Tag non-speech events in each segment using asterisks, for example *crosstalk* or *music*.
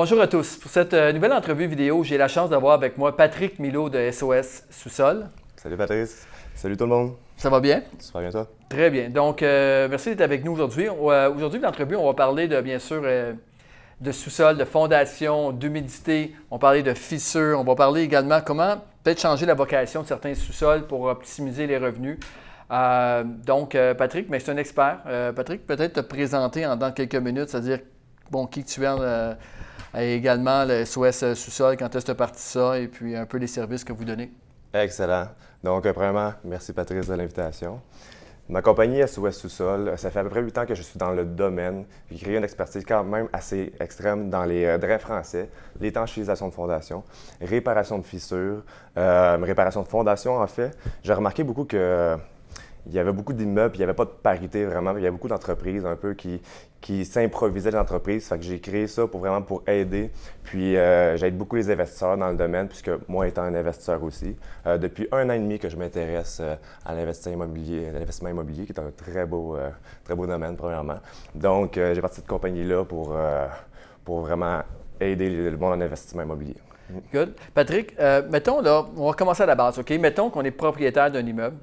Bonjour à tous. Pour cette euh, nouvelle entrevue vidéo, j'ai la chance d'avoir avec moi Patrick Milo de SOS Sous-Sol. Salut Patrice. Salut tout le monde. Ça va bien? Ça va bien toi? Très bien. Donc, euh, merci d'être avec nous aujourd'hui. Euh, aujourd'hui, l'entrevue, on va parler de, bien sûr, de sous-sol, de fondation, d'humidité. On va parler de fissures. On va parler également comment peut-être changer la vocation de certains sous-sols pour optimiser les revenus. donc, Patrick, mais c'est un expert. Patrick, peut-être te présenter en dans quelques minutes, c'est-à-dire, bon, qui tu es et également le SOS sous-sol, quand est-ce que parti ça, et puis un peu les services que vous donnez. Excellent. Donc, euh, premièrement, merci Patrice de l'invitation. Ma compagnie SOS Sous-Sol, ça fait à peu près huit ans que je suis dans le domaine. J'ai créé une expertise quand même assez extrême dans les euh, drains français, l'étanchéisation de fondation, réparation de fissures, euh, réparation de fondation en fait. J'ai remarqué beaucoup que il y avait beaucoup d'immeubles, il n'y avait pas de parité vraiment. Il y avait beaucoup d'entreprises un peu qui, qui s'improvisaient l'entreprise. Fait que j'ai créé ça pour vraiment pour aider. Puis euh, j'aide beaucoup les investisseurs dans le domaine, puisque moi étant un investisseur aussi. Euh, depuis un an et demi que je m'intéresse euh, à l'investissement immobilier, l'investissement immobilier, qui est un très beau, très beau domaine, premièrement. Donc j'ai parti de cette compagnie-là pour, pour vraiment aider le monde en investissement immobilier. Good. Patrick, mettons là, on va commencer à la base, OK? Mettons qu'on est propriétaire d'un immeuble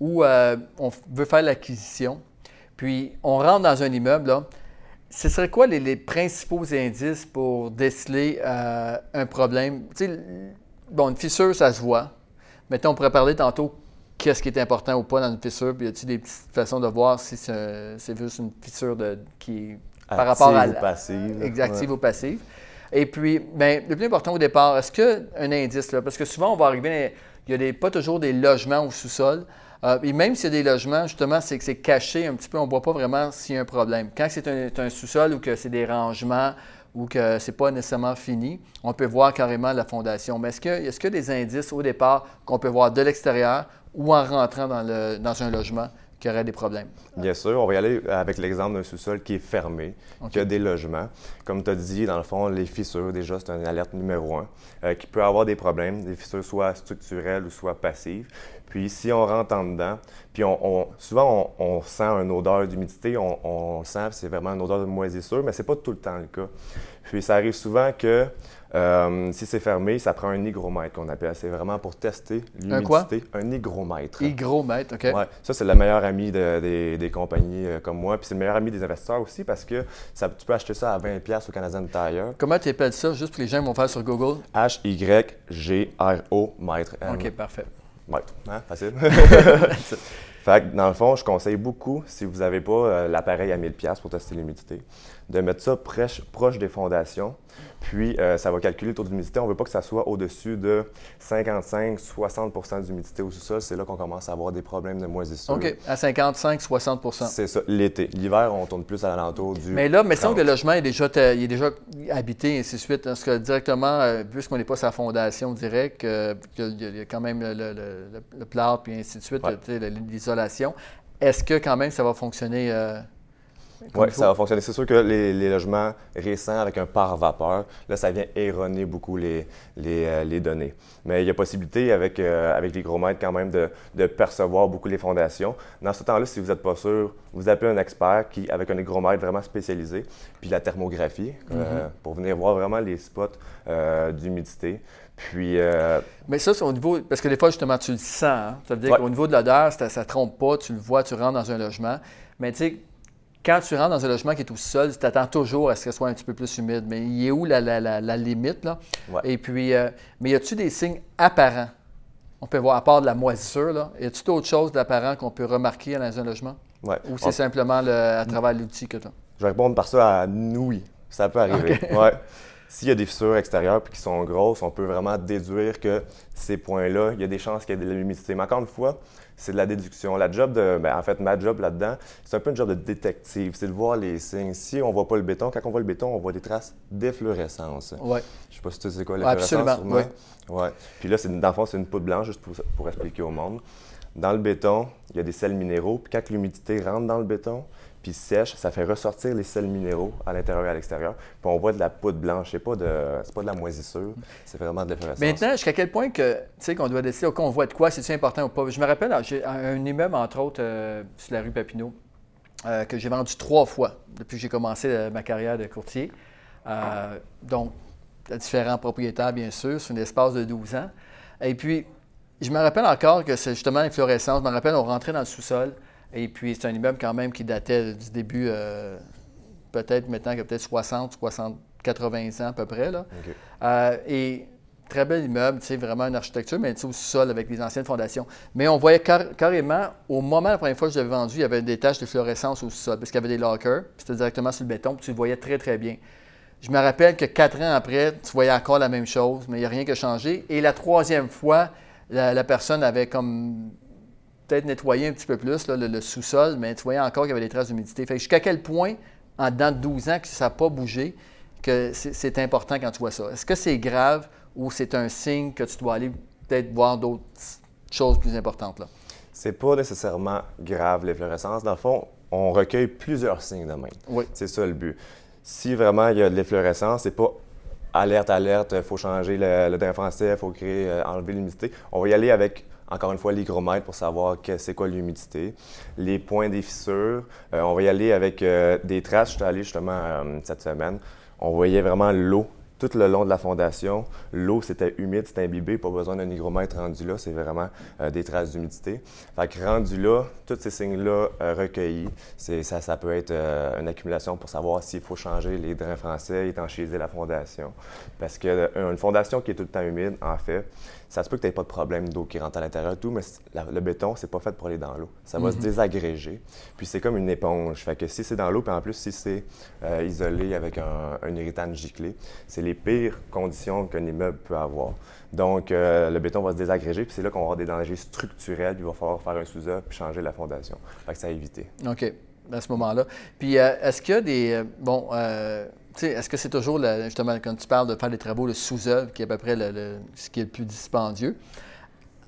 où euh, on veut faire l'acquisition, puis on rentre dans un immeuble, là, ce serait quoi les, principaux indices pour déceler euh, un problème? bon, une fissure, ça se voit. Mettons, on pourrait parler tantôt qu'est-ce qui est important ou pas dans une fissure, puis y a-t-il des petites façons de voir si c'est juste une fissure de, qui est par rapport à. Ou passive. Exactive ou passive. Et puis, bien, le plus important au départ, est-ce qu'un indice, là, parce que souvent on va arriver, il y a des, pas toujours des logements au sous-sol. Euh, et même s'il y a des logements, justement, c'est que c'est caché un petit peu, on ne voit pas vraiment s'il y a un problème. Quand c'est un, sous-sol ou que c'est des rangements ou que ce n'est pas nécessairement fini, on peut voir carrément la fondation. Mais est-ce qu'il y a des indices au départ qu'on peut voir de l'extérieur ou en rentrant dans un logement qui aurait des problèmes? Bien sûr, on va y aller avec l'exemple d'un sous-sol qui est fermé, qui a des logements. Comme tu as dit, dans le fond, les fissures, déjà, c'est une alerte numéro un, euh, qui peut avoir des problèmes, des fissures soit structurelles ou soit passives. Puis si on rentre en dedans, puis on, souvent on, sent une odeur d'humidité, on, sent, c'est vraiment une odeur de moisissure, mais c'est pas tout le temps le cas. Puis ça arrive souvent que euh, si c'est fermé, ça prend un hygromètre qu'on appelle. C'est vraiment pour tester l'humidité. Un, un hygromètre. Hygromètre, OK. Ouais. Ça, c'est le meilleur ami des, compagnies euh, comme moi. Puis c'est le meilleur ami des investisseurs aussi parce que ça, tu peux acheter ça à 20$ au Canadian Tire. Comment tu appelles ça, juste pour que les gens vont faire sur Google? H-Y-G-R-O, mètre. OK, parfait. Mètre, hein? Facile. *laughs* *laughs* fait dans le fond, je conseille beaucoup, si vous n'avez pas euh, l'appareil à 1000$ pour tester l'humidité, de mettre ça proche des fondations. Puis, euh, ça va calculer le taux d'humidité. On ne veut pas que ça soit au-dessus de 55-60% d'humidité au sous-sol. C'est là qu'on commence à avoir des problèmes de moisissure. OK, à 55-60% C'est ça, l'été. L'hiver, on tourne plus à l'alentour du. Mais là, mais que le logement est déjà, il est déjà habité, et ainsi de suite. Parce que directement, euh, puisqu'on n'est pas sa fondation directe, qu'il y a quand même le, le, plâtre, puis ainsi de suite, l'isolation, est-ce que quand même ça va fonctionner? Euh, oui, ça va fonctionner. C'est sûr que les, logements récents avec un pare-vapeur, là, ça vient erroner beaucoup les, les, euh, données. Mais il y a possibilité avec, euh, avec les gros mètres quand même de, de, percevoir beaucoup les fondations. Dans ce temps-là, si vous n'êtes pas sûr, vous appelez un expert qui, avec un hygromètre vraiment spécialisé, puis la thermographie, euh, mm-hmm. pour venir voir vraiment les spots d'humidité. Puis. Mais ça, c'est au niveau. Parce que des fois, justement, tu le sens. Hein? Ça veut dire qu'au niveau de l'odeur, ça ne trompe pas, tu le vois, tu rentres dans un logement. Mais tu sais, quand tu rentres dans un logement qui est tout seul, tu t'attends toujours à ce que ce soit un petit peu plus humide. Mais il est où la, la, limite? Là? Et puis, euh, mais y a-tu des signes apparents? On peut voir, à part de la moisissure, là, y a-tu d'autres choses d'apparent qu'on peut remarquer dans un logement? Ouais. Ou c'est simplement à travers l'outil que tu as? Je vais répondre par ça à oui. Ça peut arriver. *laughs* Ouais. S'il y a des fissures extérieures et qui sont grosses, on peut vraiment déduire que ces points-là, il y a des chances qu'il y ait de l'humidité. Mais encore une fois, c'est de la déduction. La job de, ben, en fait, ma job là-dedans, c'est un peu une job de détective. C'est de voir les signes. Si on voit pas le béton, quand on voit le béton, on voit des traces d'efflorescence. Ouais. Je sais pas si tu sais quoi l'efflorescence. Absolument. Oui. Ouais. Puis là, c'est, dans le fond, c'est une poudre blanche, juste pour, pour expliquer au monde. Dans le béton, il y a des sels minéraux. Puis quand l'humidité rentre dans le béton, puis sèche, ça fait ressortir les sels minéraux à l'intérieur et à l'extérieur. Puis on voit de la poudre blanche. C'est pas de, c'est pas de la moisissure, c'est vraiment de l'efflorescence. Maintenant, jusqu'à quel point que, tu sais, qu'on doit décider, OK, on voit de quoi, c'est-tu important ou pas? Je me rappelle, j'ai un immeuble, entre autres, euh, sur la rue Papineau, euh, que j'ai vendu trois fois depuis que j'ai commencé euh, ma carrière de courtier. donc, différents propriétaires, bien sûr, sur un espace de 12 ans. Et puis, je me rappelle encore que c'est justement l'inflorescence. Je me rappelle, on rentrait dans le sous-sol. Et puis, c'est un immeuble quand même qui datait du début, euh, peut-être maintenant, qu'il y a peut-être 60, 60, 80 ans à peu près. Là. Euh, et très bel immeuble, sais, vraiment une architecture, mais au sous-sol avec les anciennes fondations. Mais on voyait carrément, au moment, la première fois que je l'avais vendu, il y avait des taches de fluorescence au sous-sol, parce qu'il y avait des lockers, puis c'était directement sur le béton, puis tu le voyais très, très bien. Je me rappelle que quatre ans après, tu voyais encore la même chose, mais il n'y a rien qui a changé. Et la troisième fois, la, personne avait comme peut-être nettoyé un petit peu plus le, sous-sol, mais tu voyais encore qu'il y avait des traces d'humidité. Fait jusqu'à quel point, en dedans de 12 ans, que ça n'a pas bougé, que c'est important quand tu vois ça? Est-ce que c'est grave ou c'est un signe que tu dois aller peut-être voir d'autres choses plus importantes là? C'est pas nécessairement grave, l'efflorescence. Dans le fond, on recueille plusieurs signes de même. Oui. C'est ça le but si vraiment il y a de l'efflorescence, c'est pas alerte, alerte, il faut changer le, drain français, il faut créer, euh, enlever l'humidité. On va y aller avec, encore une fois, l'hygromètre pour savoir c'est quoi l'humidité, les points des fissures. Euh, on va y aller avec euh, des traces. Je suis allé justement cette semaine. On voyait vraiment l'eau tout le long de la fondation. L'eau, c'était humide, c'était imbibé, pas besoin d'un hygromètre rendu là, c'est vraiment euh, des traces d'humidité. Fait que rendu là, tous ces signes-là euh, recueillis, ça, peut être euh, une accumulation pour savoir s'il faut changer les drains français, étanchéiser la fondation. Parce qu'une fondation qui est tout le temps humide, en fait, ça se peut que tu n'aies pas de problème d'eau qui rentre à l'intérieur et tout, mais le béton, c'est pas fait pour aller dans l'eau. Ça va se mhm. désagréger. Puis c'est comme une éponge. Fait que si c'est dans l'eau, puis en plus, si c'est euh, isolé avec un, irritant giclé, c'est les pires conditions qu'un immeuble peut avoir. Donc, euh, le béton va se désagréger, puis c'est là qu'on va avoir des dangers structurels, puis il va falloir faire un sous-œuvre, puis changer la fondation. Fait que ça à éviter. OK, à ce moment-là. Puis, euh, est-ce qu'il y a des. bon, est-ce que c'est toujours, justement, quand tu parles de faire des travaux, le sous-œuvre, qui est à peu près ce qui est le plus dispendieux,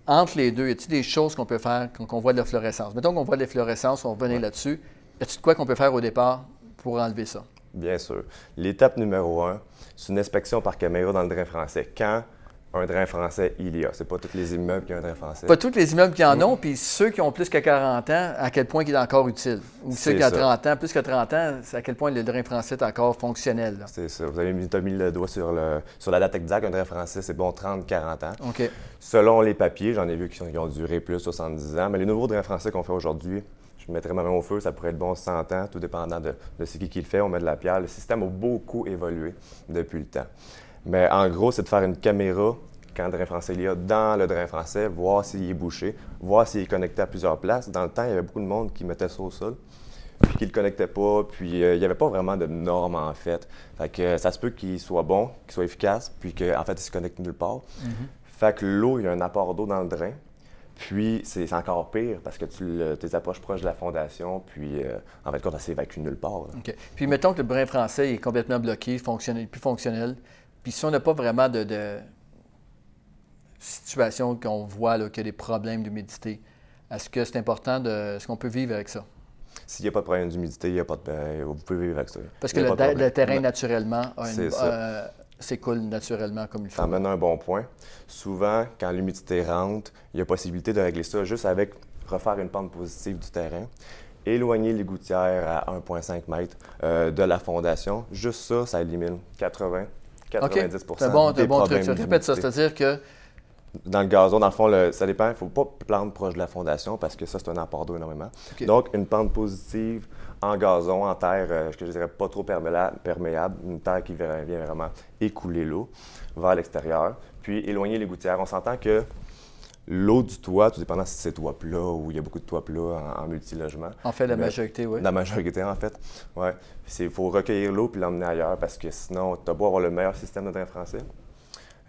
entre les deux, y a-t-il des choses qu'on peut faire quand on voit de la fluorescence? Mettons qu'on voit de la fluorescence, on revenait là-dessus. Y a-t-il de quoi qu'on peut faire au départ pour enlever ça? Bien sûr. L'étape numéro un, c'est une inspection par caméra dans le drain français. Quand un drain français, il y a. C'est pas tous les immeubles qui ont un drain français. Pas tous les immeubles qui en ont, puis ceux qui ont plus que 40 ans, à quel point il est encore utile? Ou ceux qui ont 30 ans, plus que 30 ans, à quel point le drain français est encore fonctionnel. C'est ça. Vous avez mis, mis, le doigt sur, le, sur la date exacte. Un drain français, c'est bon 30-40 ans. OK. Selon les papiers, j'en ai vu qui, ont duré plus 70 ans, mais les nouveaux drains français qu'on fait aujourd'hui, je mettrais ma main au feu, ça pourrait être bon 100 ans, tout dépendant de, de ce qui le fait. On met de la pierre. Le système a beaucoup évolué depuis le temps. Mais en gros, c'est de faire une caméra quand le drain français il y a dans le drain français, voir s'il est bouché, voir s'il est connecté à plusieurs places. Dans le temps, il y avait beaucoup de monde qui mettait ça au sol, puis qui ne le connectait pas, puis euh, il n'y avait pas vraiment de normes en fait. Fait que euh, ça se peut qu'il soit bon, qu'il soit efficace, puis qu'en fait, il se connecte nulle part. Mm-hmm. Fait que l'eau, il y a un apport d'eau dans le drain. Puis c'est encore pire parce que tu tes approches proches de la fondation, puis euh, en fait, quand ça s'évacue nulle part. Puis mettons que le brin français est complètement bloqué, fonctionnel, plus fonctionnel. Puis si on n'a pas vraiment de, situation qu'on voit qu'il y a des problèmes d'humidité, est-ce que c'est important de. Est-ce qu'on peut vivre avec ça? S'il n'y a pas de problème d'humidité, il y a pas de, vous pouvez vivre avec ça. Parce que le, terrain, naturellement, euh, s'écoule naturellement comme il faut. Ça amène un bon point. Souvent, quand l'humidité rentre, il y a possibilité de régler ça juste avec refaire une pente positive du terrain, éloigner les gouttières à 1,5 m euh, de la fondation. Juste ça, ça élimine 80 90 C'est bon, des bon truc. Répète ça, c'est-à-dire que dans le gazon, dans le fond, ça dépend. Il ne faut pas planter proche de la fondation parce que ça, c'est un apport d'eau énormément. Donc, une pente positive en gazon, en terre, euh, que je dirais pas trop perméable, une terre qui vient vraiment écouler l'eau vers l'extérieur, puis éloigner les gouttières. On s'entend que l'eau du toit, tout dépendant si c'est toit plat ou il y a beaucoup de toits plats en, multilogement. En fait, la majorité, oui. La majorité, en fait. Oui. Il faut recueillir l'eau puis l'emmener ailleurs parce que sinon, tu as beau avoir le meilleur système de drain français.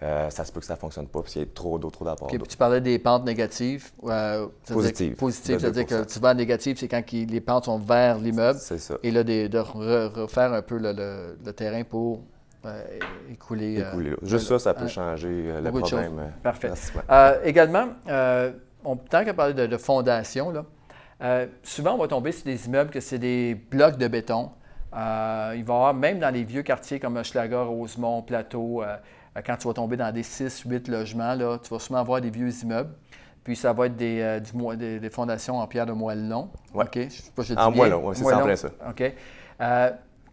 Euh, ça se peut que ça ne fonctionne pas, puis qu'il y ait trop d'eau, trop d'apports. tu parlais des pentes négatives. Euh, positives. Positives, c'est-à-dire que tu vas négatif, c'est quand les pentes sont vers l'immeuble. C'est ça. Et là, de, refaire un peu le, terrain pour écouler. écouler Juste ça, ça peut changer le problème. Parfait. également, on, tant qu'à parler de, fondation, là, souvent on va tomber sur des immeubles que c'est des blocs de béton. il va y avoir, même dans les vieux quartiers comme Hochelaga, Rosemont, Plateau, euh, quand tu vas tomber dans des 6-8 logements, là, tu vas souvent avoir des vieux immeubles. Puis ça va être des, euh, des, fondations en pierre de moellon. Oui. OK? Je sais pas, je en moellon, oui, c'est ça. OK.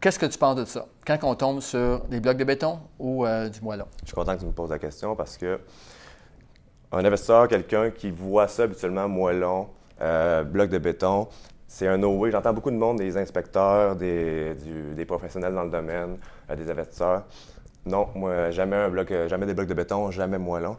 Qu'est-ce que tu penses de ça? Quand on tombe sur des blocs de béton ou euh, du moellon? Je suis content que tu me poses la question parce que un investisseur, quelqu'un qui voit ça habituellement, moellon, euh, bloc de béton, c'est un no-way. J'entends beaucoup de monde, des inspecteurs, des, professionnels dans le domaine, euh, des investisseurs. Non, moi, jamais un bloc, jamais des blocs de béton, jamais moellon.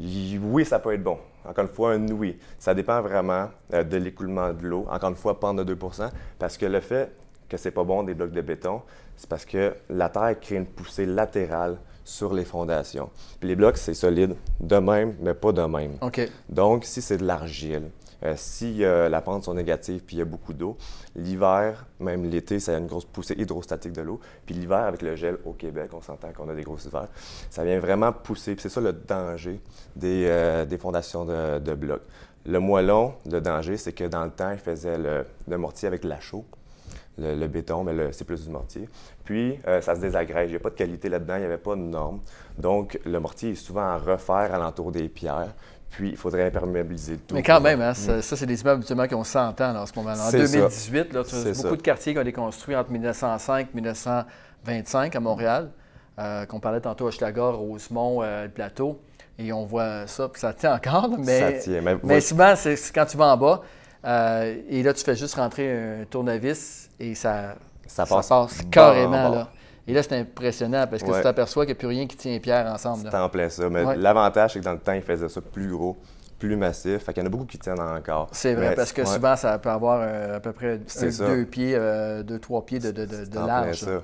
Oui, ça peut être bon. Encore une fois, un oui. Ça dépend vraiment de l'écoulement de l'eau. Encore une fois, pas de 2% parce que le fait que c'est pas bon des blocs de béton, c'est parce que la terre crée une poussée latérale sur les fondations. Puis les blocs, c'est solide, de même, mais pas de même. Donc, si c'est de l'argile, euh, si euh, la pente sont négatives puis il y a beaucoup d'eau, l'hiver, même l'été, ça a une grosse poussée hydrostatique de l'eau. Puis l'hiver, avec le gel au Québec, on s'entend qu'on a des gros hivers, ça vient vraiment pousser. Puis c'est ça le danger des, euh, des fondations de, de blocs. Le moellon, le danger, c'est que dans le temps, il faisait le, le mortier avec la chaux le, béton, mais c'est plus du mortier. Puis, euh, ça se désagrège. Il n'y a pas de qualité là-dedans, il n'y avait pas de normes. Donc, le mortier est souvent à refaire alentour des pierres. Puis, il faudrait imperméabiliser le tout. Mais quand même, hein, ça, c'est des immeubles qui ont 100 ans en ce moment-là. En 2018, là, beaucoup de quartiers qui ont été construits entre 1905 et 1925 à Montréal, euh, qu'on parlait tantôt à Schlager, Rosemont, euh, le Plateau. Et on voit ça, puis ça tient encore. mais, ça tient. Mais, souvent, c'est quand tu vas en bas, et là, tu fais juste rentrer un tournevis et ça, ça passe, carrément. Là. Et là, c'est impressionnant parce que tu t'aperçois qu'il n'y a plus rien qui tient pierre ensemble. C'est en plein ça. Mais l'avantage, c'est que dans le temps, ils faisaient ça plus gros, plus massif. Fait qu'il y en a beaucoup qui tiennent encore. C'est vrai, parce que souvent, ça peut avoir euh, à peu près deux pieds, euh, deux, trois pieds de, de, de, large. Ça.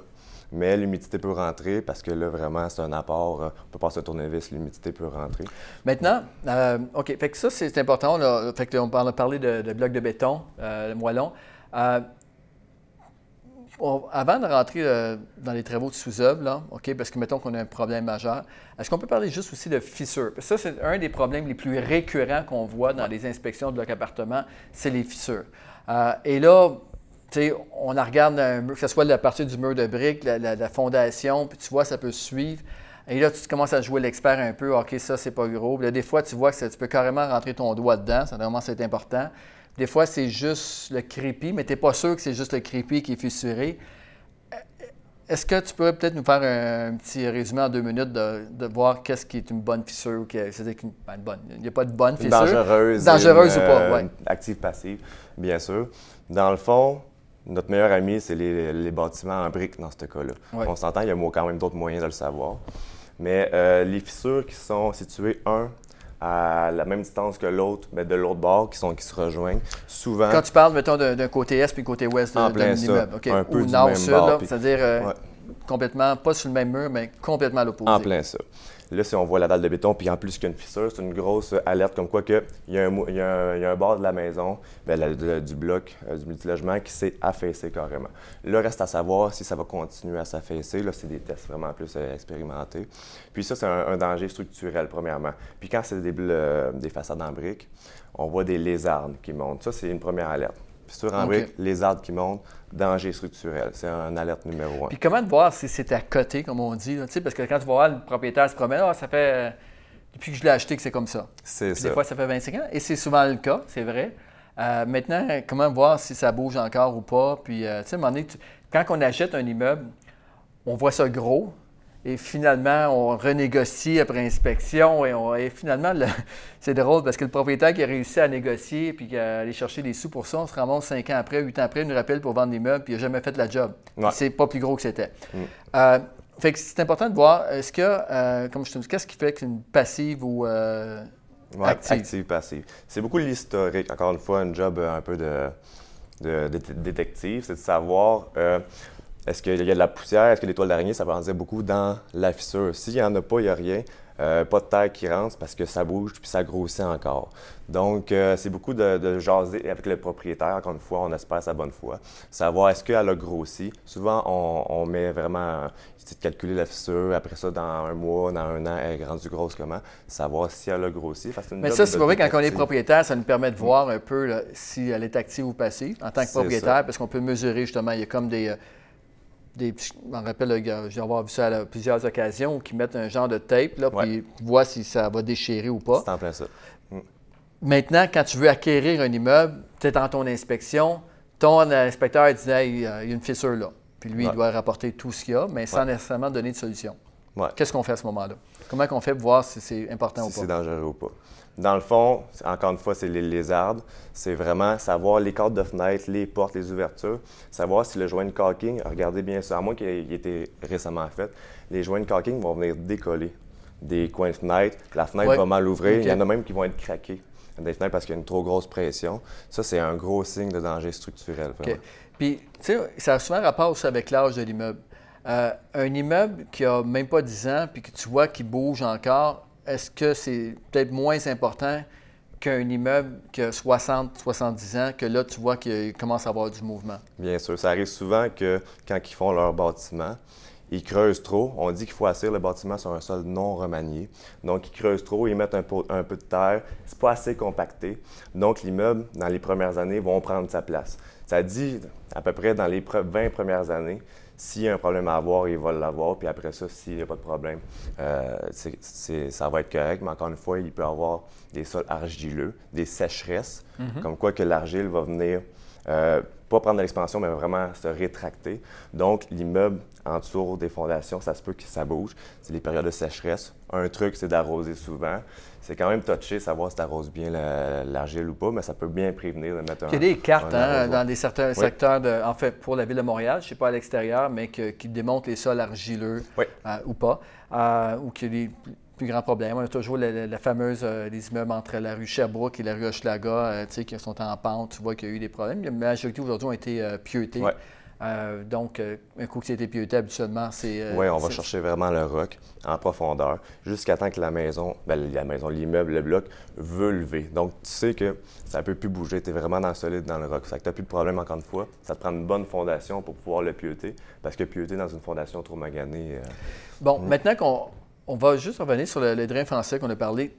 Mais l'humidité peut rentrer parce que là, vraiment, c'est un apport. Euh, on peut passer un tournevis, l'humidité peut rentrer. Maintenant, OK, fait que ça, c'est important. Fait que on a parlé de, blocs de béton, le moellon avant de rentrer euh, dans les travaux de sous-œuvre, OK, parce que mettons qu'on a un problème majeur, est-ce qu'on peut parler juste aussi de fissures? Ça, c'est un des problèmes les plus récurrents qu'on voit dans les inspections de blocs appartements, c'est les fissures. Euh, et là, on regarde un mur, que ce soit la partie du mur de briques, la, fondation, puis tu vois, ça peut suivre. Et là, tu commences à jouer l'expert un peu, OK, ça, c'est pas gros. là, des fois, tu vois que tu peux carrément rentrer ton doigt dedans, ça vraiment c'est important. Des fois, c'est juste le crépi, mais tu n'es pas sûr que c'est juste le crépi qui est fissuré. Est-ce que tu pourrais peut-être nous faire un, petit résumé en deux minutes de, voir qu'est-ce qui est une bonne fissure? C'est-à-dire qu'il n'y a pas de bonne fissure. Dangereuse. Dangereuse ou pas, oui. Active, passive, bien sûr. Dans le fond, notre meilleur ami, c'est les, bâtiments en briques dans ce cas-là. On s'entend, il y a quand même d'autres moyens de le savoir. Mais euh, les fissures qui sont situées, un, à la même distance que l'autre, mais de l'autre bord, qui, sont, qui se rejoignent. Souvent. Quand tu parles, mettons, d'un côté est puis côté ouest de, l'immeuble. OK. Un peu Ou nord-sud, c'est-à-dire euh, complètement, pas sur le même mur, mais complètement à l'opposé. En plein ça. Là, si on voit la dalle de béton, puis en plus qu'il y a une fissure, c'est une grosse alerte comme quoi qu'il y, a un, bord de la maison, ben, du bloc, euh, du multilogement qui s'est affaissé carrément. Là, reste à savoir si ça va continuer à s'affaisser. Là, c'est des tests vraiment plus euh, expérimentés. Puis ça, c'est un, danger structurel, premièrement. Puis quand c'est des, des façades en briques, on voit des lézardes qui montent. Ça, c'est une première alerte. Fissure en briques, lézardes qui montent, danger structurel. C'est un alerte numéro un. Puis comment te voir si c'est à côté, comme on dit? parce que quand tu vas voir le propriétaire se promène, ah, ça fait depuis que je l'ai acheté que c'est comme ça. C'est ça. Des fois, ça fait 25 ans. Et c'est souvent le cas, c'est vrai. Euh, maintenant, comment voir si ça bouge encore ou pas? Puis, euh, tu sais, à un moment donné, quand on achète un immeuble, on voit ça gros, et finalement, on renégocie après inspection. Et, finalement, *laughs* c'est drôle parce que le propriétaire qui a réussi à négocier puis qui a allé chercher des sous pour ça, on se ramasse cinq ans après, huit ans après, il nous rappelle pour vendre des meubles puis il n'a jamais fait la job. C'est pas plus gros que c'était. Mm. Euh, fait que c'est important de voir, est-ce que, euh, comme je te dis, qu'est-ce qui fait que c'est une passive ou euh, active? active? passive. C'est beaucoup l'historique. Encore une fois, un job un peu de, de détective, c'est de savoir est-ce qu'il y a de la poussière? Est-ce que les toiles d'araignée, ça va en dire beaucoup dans la fissure? S'il n'y en a pas, il n'y a rien. Euh, pas de terre qui rentre parce que ça bouge puis ça grossit encore. Donc, euh, c'est beaucoup de, jaser avec le propriétaire. Encore une fois, on espère sa bonne foi. Savoir est-ce qu'elle a grossi. Souvent, on, met vraiment, de calculer la fissure. Après ça, dans un mois, dans un an, elle est rendue grosse comment? Savoir si elle a grossi. Mais ça, c'est vrai, quand on est propriétaire, ça nous permet de voir un peu si elle est active ou passive en tant que propriétaire parce qu'on peut mesurer justement. Il y a comme des. Euh, des, je me rappelle, j'ai avoir vu ça à plusieurs occasions, qui mettent un genre de tape, là, puis voient si ça va déchirer ou pas. C'est en plein ça. Mm. Maintenant, quand tu veux acquérir un immeuble, tu es dans ton inspection, ton inspecteur dit il y a une fissure là. puis lui, il doit rapporter tout ce qu'il a, mais sans nécessairement donner de solution. Qu'est-ce qu'on fait à ce moment-là? Comment on fait pour voir si c'est important ou pas? Si c'est dangereux ou pas? Dans le fond, encore une fois, c'est les lézardes. C'est vraiment savoir les cadres de fenêtres, les portes, les ouvertures, savoir si le joint de caulking, regardez bien ça, à moins qu'il ait été récemment fait, les joints de caulking vont venir décoller des coins de fenêtre. La fenêtre va mal ouvrir. Il y en a même qui vont être craqués des fenêtres parce qu'il y a une trop grosse pression. Ça, c'est un gros signe de danger structurel. Puis, tu sais, ça a souvent rapport aussi avec l'âge de l'immeuble. Euh, un immeuble qui a même pas 10 ans, puis que tu vois qu'il bouge encore, est-ce que c'est peut-être moins important qu'un immeuble qui a 60, 70 ans, que là, tu vois qu'il commence à avoir du mouvement? Bien sûr. Ça arrive souvent que quand ils font leur bâtiment, ils creusent trop. On dit qu'il faut assurer le bâtiment sur un sol non remanié. Donc, ils creusent trop, ils mettent un peu, de terre. C'est pas assez compacté. Donc, l'immeuble, dans les premières années, vont prendre sa place. Ça dit à peu près dans les 20 premières années, s'il y a un problème à avoir, il va l'avoir. Puis après ça, s'il n'y a pas de problème, euh, ça va être correct. Mais encore une fois, il peut y avoir des sols argileux, des sécheresses, mm-hmm. comme quoi que l'argile va venir, euh, pas prendre de l'expansion, mais vraiment se rétracter. Donc, l'immeuble en dessous des fondations, ça se peut que ça bouge. C'est les périodes de sécheresse. Un truc, c'est d'arroser souvent. C'est quand même touché savoir si tu arroses bien l'argile ou pas, mais ça peut bien prévenir de mettre un. Il y a des cartes hein, dans des certains secteurs, de, en fait, pour la ville de Montréal, je ne sais pas à l'extérieur, mais qui démontrent les sols argileux euh, ou pas, euh, ou qu'il y a des plus grands problèmes. On a toujours la, fameuse, euh, les immeubles entre la rue Sherbrooke et la rue Hochelaga, qui sont en pente, tu vois qu'il y a eu des problèmes. La majorité aujourd'hui ont été pieutés. Euh, donc, euh, un c'est pieuté, habituellement, c'est. Euh, oui, on va chercher vraiment le roc en profondeur jusqu'à temps que la maison, ben, la maison, l'immeuble, le bloc veut lever. Donc, tu sais que ça ne peut plus bouger. Tu es vraiment dans le solide, dans le roc. Ça que tu n'as plus de problème, encore une fois. Ça te prend une bonne fondation pour pouvoir le pieuter. Parce que pieuter dans une fondation trop maganée. Bon, hmm. maintenant qu'on on va juste revenir sur le, drain français qu'on a parlé.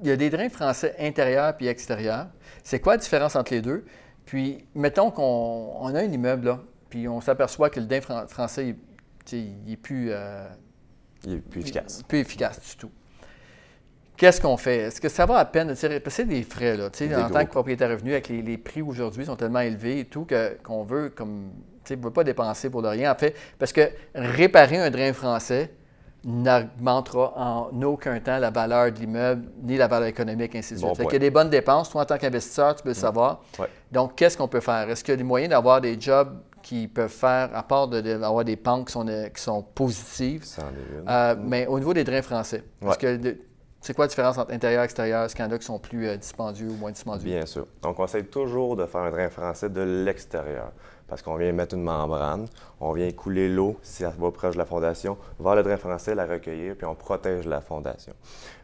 Il y a des drains français intérieurs puis extérieurs. C'est quoi la différence entre les deux? Puis, mettons qu'on a un immeuble, là, puis on s'aperçoit que le DIN français, il n'est plus, euh, il est plus efficace. plus efficace du tout. Qu'est-ce qu'on fait? Est-ce que ça va à peine? Que c'est des frais, là. en tant que propriétaire revenu, avec les, prix aujourd'hui sont tellement élevés et tout qu'on veut comme. Tu ne veut pas dépenser pour de rien. En fait, parce que réparer un drain français, n'augmentera en aucun temps la valeur de l'immeuble ni la valeur économique, ainsi de suite. il y a des bonnes dépenses. Toi, en tant qu'investisseur, tu peux le savoir. Donc, qu'est-ce qu'on peut faire? Est-ce qu'il y a des moyens d'avoir des jobs qui peuvent faire, à part d'avoir des pentes qui sont, qui sont positives, euh, mais au niveau des drains français, que c'est quoi la différence entre intérieur et extérieur? Est-ce qu'il y en a qui sont plus euh, dispendieux ou moins dispendieux? Bien sûr. On essaie toujours de faire un drain français de l'extérieur parce qu'on vient mettre une membrane, on vient couler l'eau, si elle va proche de la fondation, vers le drain français, la recueillir, puis on protège la fondation.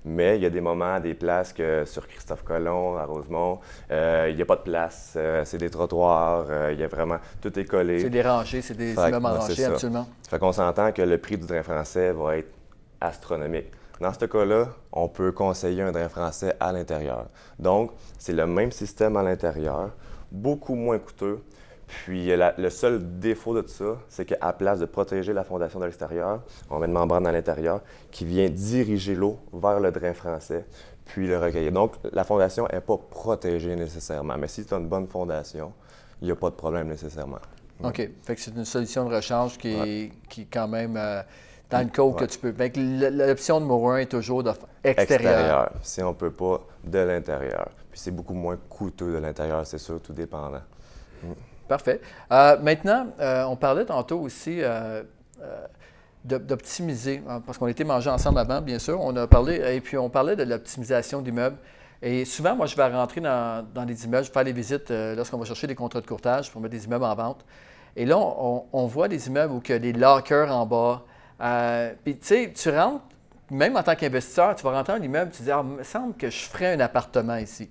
Mais il y a des moments, des places que sur Christophe Colomb, à Rosemont, euh, il n'y a pas de place, euh, c'est des trottoirs, euh, il y a vraiment, tout est collé. C'est des rangées, c'est des immeubles en rangée, absolument. Fait qu'on s'entend que le prix du drain français va être astronomique. Dans ce cas-là, on peut conseiller un drain français à l'intérieur. Donc, c'est le même système à l'intérieur, beaucoup moins coûteux, puis le seul défaut de tout ça, c'est qu'à place de protéger la fondation de l'extérieur, on met une membrane à l'intérieur qui vient diriger l'eau vers le drain français, puis le recueillir. Donc, la fondation n'est pas protégée nécessairement. Mais si tu as une bonne fondation, il n'y a pas de problème nécessairement. OK. Fait que c'est une solution de rechange qui, est, qui quand même euh, dans le code que tu peux. L'option numéro un est toujours de extérieur. extérieur. Si on ne peut pas, de l'intérieur. Puis c'est beaucoup moins coûteux de l'intérieur, c'est sûr, tout dépendant. Mm. Parfait. Euh, maintenant, euh, on parlait tantôt aussi euh, d'optimiser, hein, parce qu'on était mangé ensemble avant, bien sûr. On a parlé, et puis on parlait de l'optimisation d'immeubles. Et souvent, moi, je vais rentrer dans, dans des immeubles, je vais faire des visites lorsqu'on va chercher des contrats de courtage pour mettre des immeubles en vente. Et là, on, voit des immeubles où il y a des lockers en bas. Puis, tu sais, tu rentres, même en tant qu'investisseur, tu vas rentrer dans l'immeuble, tu te dis, ah, il me semble que je ferais un appartement ici.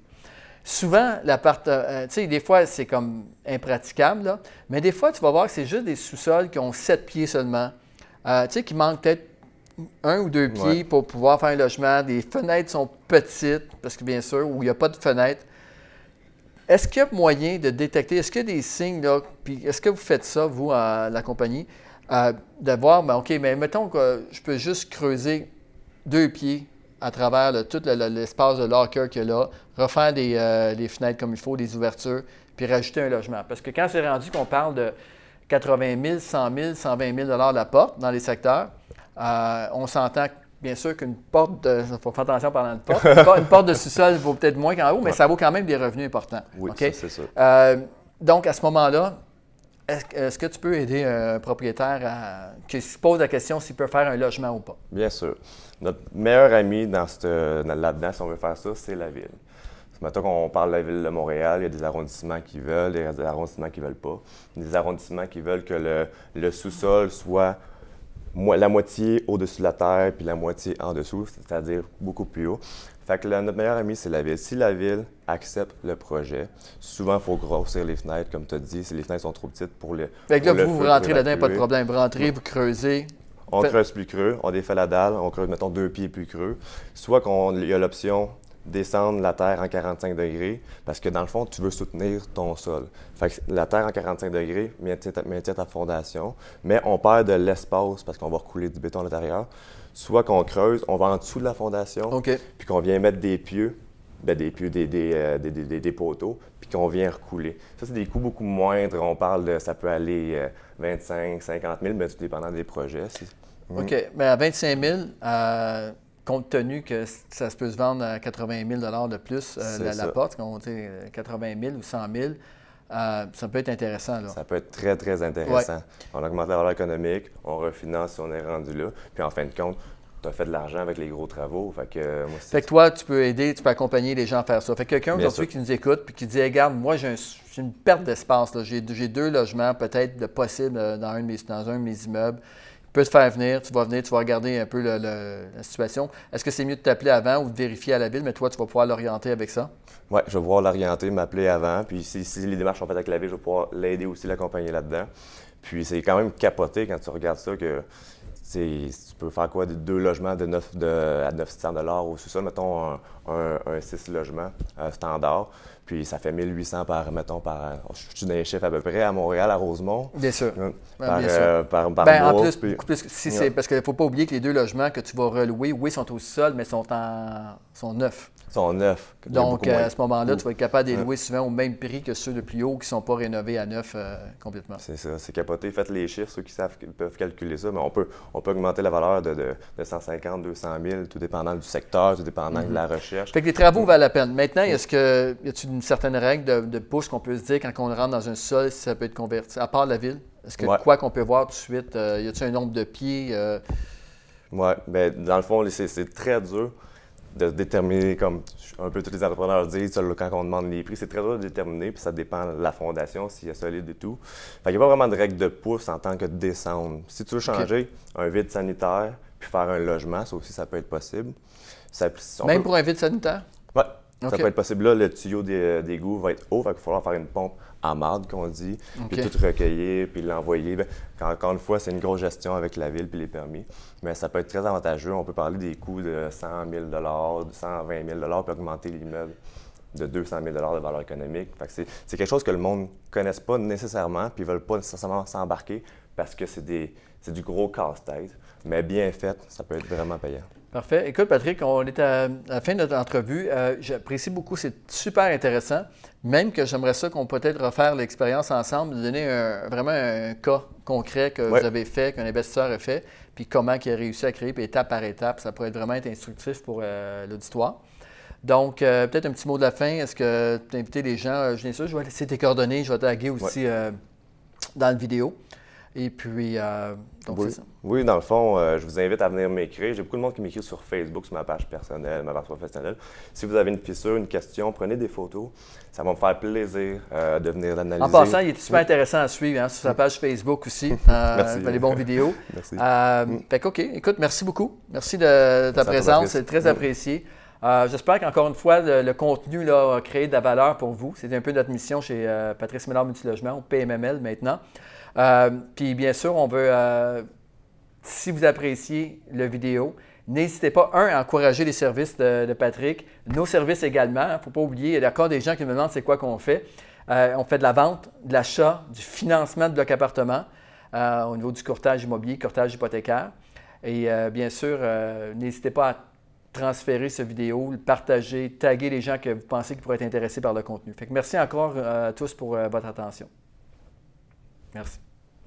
Souvent, l'appart, euh, tu sais, des fois, c'est comme impraticable, mais des fois, tu vas voir que c'est juste des sous-sols qui ont sept pieds seulement, euh, tu sais, qui manquent peut-être un ou deux pieds pour pouvoir faire un logement. Des fenêtres sont petites, parce que bien sûr, où il n'y a pas de fenêtre. Est-ce qu'il y a moyen de détecter, est-ce qu'il y a des signes, là, puis est-ce que vous faites ça, vous, à la compagnie, euh, de voir, ben, OK, mais mettons que je peux juste creuser deux pieds à travers tout l'espace de locker qu'il y a là, refaire euh, des, fenêtres comme il faut, des ouvertures, puis rajouter un logement. Parce que quand c'est rendu qu'on parle de. 80 000, 100 000, 120 000 la porte dans les secteurs. Euh, on s'entend bien sûr qu'une porte de. Faut faire attention pendant une porte. Une porte de sous-sol vaut peut-être moins qu'en haut, mais ça vaut quand même des revenus importants. Oui, c'est ça. Euh, donc, à ce moment-là, est-ce que tu peux aider un propriétaire à, qui se pose la question s'il peut faire un logement ou pas? Bien sûr. Notre meilleur ami dans là-dedans, si on veut faire ça, c'est la ville. Maintenant qu'on parle de la ville de Montréal, il y a des arrondissements qui veulent, des arrondissements qui ne veulent pas. Des arrondissements qui veulent que le, sous-sol soit la moitié au-dessus de la terre puis la moitié en dessous, c'est-à-dire beaucoup plus haut. Fait que notre meilleur ami, c'est la ville. Si la ville accepte le projet, souvent, il faut grossir les fenêtres, comme tu as dit, si les fenêtres sont trop petites pour le. Fait que là, vous, vous rentrez là-dedans, pas de problème. Vous rentrez, vous creusez. On creuse plus creux, on défait la dalle, on creuse, mettons, deux pieds plus creux. Soit qu'il y a l'option descendre la terre en 45 degrés parce que dans le fond, tu veux soutenir ton sol. Fait que la terre en 45 degrés maintient ta, fondation, mais on perd de l'espace parce qu'on va recouler du béton à l'intérieur. Soit qu'on creuse, on va en dessous de la fondation, puis qu'on vient mettre des pieux, ben des pieux, des, des, euh, des, poteaux, puis qu'on vient recouler. Ça, c'est des coûts beaucoup moindres. On parle de, ça peut aller 25, 50 000, mais tout dépendant des projets. OK. Mais à 25 000, euh, compte tenu que ça se peut se vendre à 80 000 de plus euh, la, porte, on dit 80 000 ou 100 000, euh, ça peut être intéressant. Là. Ça peut être très, très intéressant. On augmente la valeur économique, on refinance si on est rendu là, puis en fin de compte, tu as fait de l'argent avec les gros travaux. Fait que, euh, moi, fait que toi, tu peux aider, tu peux accompagner les gens à faire ça. Fait que quelqu'un aujourd'hui qui nous écoute puis qui dit Regarde, moi, j'ai une perte d'espace. J'ai deux logements, peut-être de possible dans un, dans un de mes immeubles peut te faire venir, tu vas venir, tu vas regarder un peu la situation. Est-ce que c'est mieux de t'appeler avant ou de vérifier à la ville, mais toi, tu vas pouvoir l'orienter avec ça? Oui, je vais pouvoir l'orienter, m'appeler avant. Puis si, les démarches sont faites avec la ville, je vais pouvoir l'aider aussi, l'accompagner là-dedans. Puis c'est quand même capoté quand tu regardes ça que tu peux faire quoi? Deux logements de 9, de, à 900 au sous-sol, mettons un, 6 logements euh, standard. Puis ça fait 1800 par, mettons, par. Je suis dans les chiffres à peu près à Montréal, à Rosemont. Bien sûr. Par, bien sûr. par, ben, en plus, beaucoup plus. Si parce qu'il ne faut pas oublier que les deux logements que tu vas relouer, oui, sont au sol, mais sont, en, sont neufs sont neufs. Donc, à ce moment-là, tu vas être capable de les louer souvent au même prix que ceux de plus haut qui ne sont pas rénovés à neuf euh, complètement. C'est ça, c'est capoté. Faites les chiffres, ceux qui savent peuvent calculer ça, mais on peut, on peut augmenter la valeur de, de, 150, 200 000, tout dépendant du secteur, tout dépendant de la mhm. recherche. Fait que les travaux valent la peine. Maintenant, est-ce que y a-t-il une certaine règle de, de pouce qu'on peut se dire quand on rentre dans un sol, si ça peut être converti, à part la ville? Est-ce que quoi qu'on peut voir tout de suite, euh, y a-t-il un nombre de pieds? Euh? Oui, bien, dans le fond, c'est très dur de déterminer, comme un peu tous les entrepreneurs disent, quand on demande les prix, c'est très dur de déterminer, puis ça dépend de la fondation, s'il est solide et tout. il n'y a pas vraiment de règle de pouce en tant que descendre. Si tu veux changer un vide sanitaire, puis faire un logement, ça aussi, ça peut être possible. Même pour un vide sanitaire? Oui. Ça peut être possible. Là, le tuyau d'égout va être haut, il va falloir faire une pompe à marde, qu'on dit, puis tout recueillir, puis l'envoyer. Ben, encore une fois, c'est une grosse gestion avec la ville puis les permis. Mais ça peut être très avantageux. On peut parler des coûts de 100 000 de 120 000 puis augmenter l'immeuble de 200 000 de valeur économique. c'est quelque chose que le monde ne connaisse pas nécessairement, puis ne veulent pas nécessairement s'embarquer parce que c'est du gros casse-tête. Mais bien fait, ça peut être vraiment payant. Parfait. Écoute, Patrick, on est à, la fin de notre entrevue. Euh, j'apprécie beaucoup, c'est super intéressant. Même que j'aimerais ça qu'on peut-être refaire l'expérience ensemble, donner vraiment un cas concret que vous avez fait, qu'un investisseur a fait, puis comment il a réussi à créer, puis étape par étape. Ça pourrait vraiment être instructif pour euh, l'auditoire. Donc, euh, peut-être un petit mot de la fin. Est-ce que tu as invité les gens? je ça, je vais laisser tes coordonnées, je vais taguer aussi dans la vidéo. Et puis, euh, donc oui. c'est ça. Oui, dans le fond, euh, je vous invite à venir m'écrire. J'ai beaucoup de monde qui m'écrit sur Facebook, sur ma page personnelle, ma page professionnelle. Si vous avez une fissure, une question, prenez des photos. Ça va me faire plaisir euh, de venir l'analyser. En passant, il est super intéressant à suivre hein, sur sa page Facebook aussi. *laughs* merci. les bonnes vidéos. *laughs* merci. fait OK. Écoute, merci beaucoup. Merci de, ta présence. C'est très apprécié. J'espère qu'encore une fois, le, contenu là, a créé de la valeur pour vous. C'est un peu notre mission chez Patrice Ménard Multilogement, au PMML maintenant. Euh, puis bien sûr, on veut, euh, si vous appréciez la vidéo, n'hésitez pas, un, à encourager les services de, Patrick, nos services également. Il ne faut pas oublier, il y a encore des gens qui me demandent c'est quoi qu'on fait. Euh, on fait de la vente, de l'achat, du financement de blocs appartements au niveau du courtage immobilier, courtage hypothécaire. Et bien sûr, n'hésitez pas à transférer cette vidéo, le partager, taguer les gens que vous pensez qui pourraient être intéressés par le contenu. Merci encore à tous pour votre attention. Merci.